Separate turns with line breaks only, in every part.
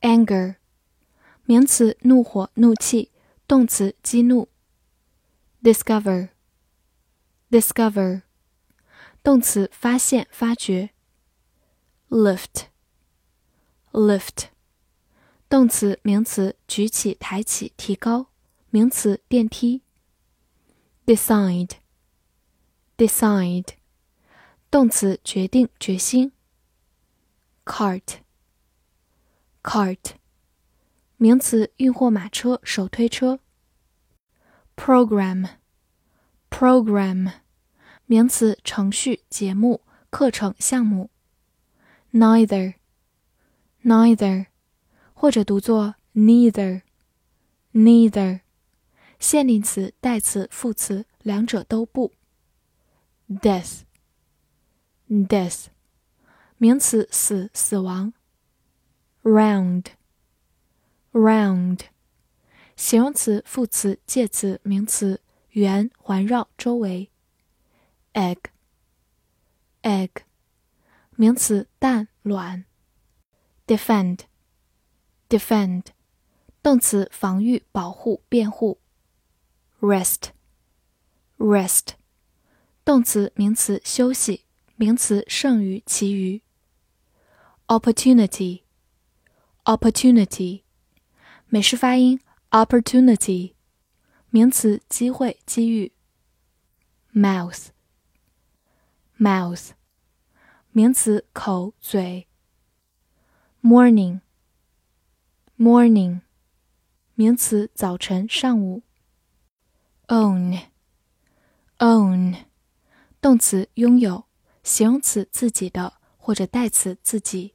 Anger，anger，名词，怒火、怒气；动词，激怒。Discover，discover，动词，发现、发掘。Lift，lift，动词、名词，举起、抬起、提高。名词，电梯。Decide。Decide，动词，决定、决心。 cart，名词，运货马车、手推车。Program，program，名词，程序、节目、课程、项目。Neither，neither，或者读作 neither，neither，限定词、代词、副词，两者都不。death death 名词死死亡 round round 形容词副词介词名词圆环绕周围 egg egg 名词蛋卵 defend defend 动词防御保护辩护 rest rest 动词、名词休息，名词剩余、其余。 opportunity，opportunity，美式发音 opportunity，名词机会、机遇。mouth，mouth，名词口、嘴。morning，morning，名词早晨、上午。own，own。动词拥有，形容词自己的或者代词自己。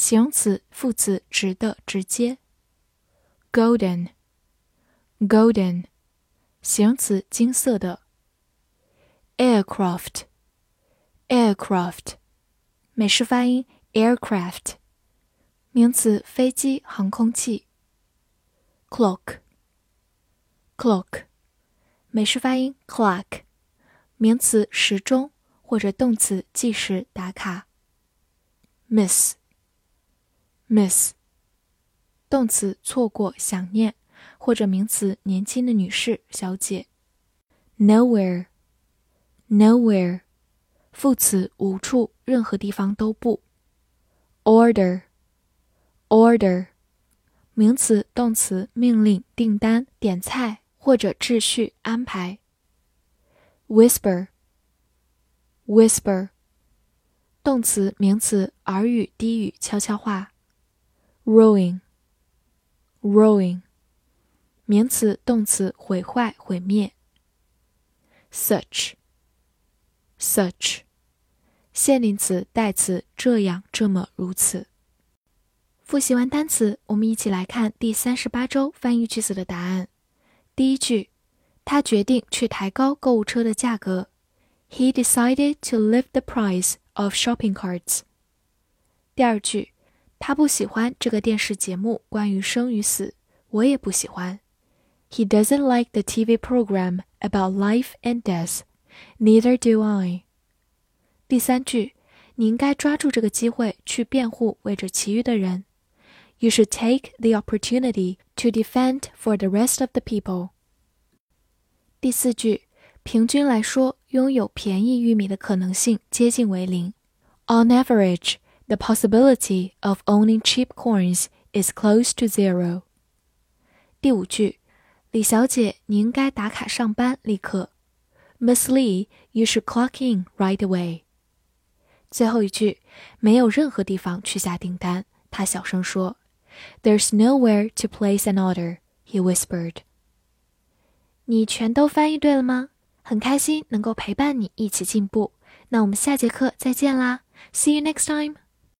形容词副词直的、直接。golden，golden，形容词金色的。aircraft，aircraft，美式发音 aircraft，名词飞机、航空器。clock，clock。美式发音 clock，名词时钟或者动词计时打卡。miss Miss，动词错过想念或者名词年轻的女士小姐。nowhere，nowhere，副词无处任何地方都不。order，order，名词动词命令订单点菜。或者秩序安排。whisper，whisper，动词、名词，耳语、低语、悄悄话。ruin，ruin，名词、动词，毁坏、毁灭。such，such，限定词、代词，这样、这么、如此。复习完单词，我们一起来看第三十八周翻译句子的答案。第一句，他决定去抬高购物车的价格。He decided to lift the price of shopping carts。第二句，他不喜欢这个电视节目关于生与死，我也不喜欢。He doesn't like the TV program about life and death. Neither do I。第三句，你应该抓住这个机会去辩护为着其余的人。You should take the opportunity to defend for the rest of the people。第四句，平均来说，拥有便宜玉米的可能性接近为零。On average, The possibility of owning cheap coins is close to zero. 第五句，李小姐，你应该打卡上班，立刻。Miss Lee, you should clock in right away. 最后一句，没有任何地方去下订单。他小声说：“There's nowhere to place an order,” he whispered. 你全都翻译对了吗？很开心能够陪伴你一起进步。那我们下节课再见啦！See you next time.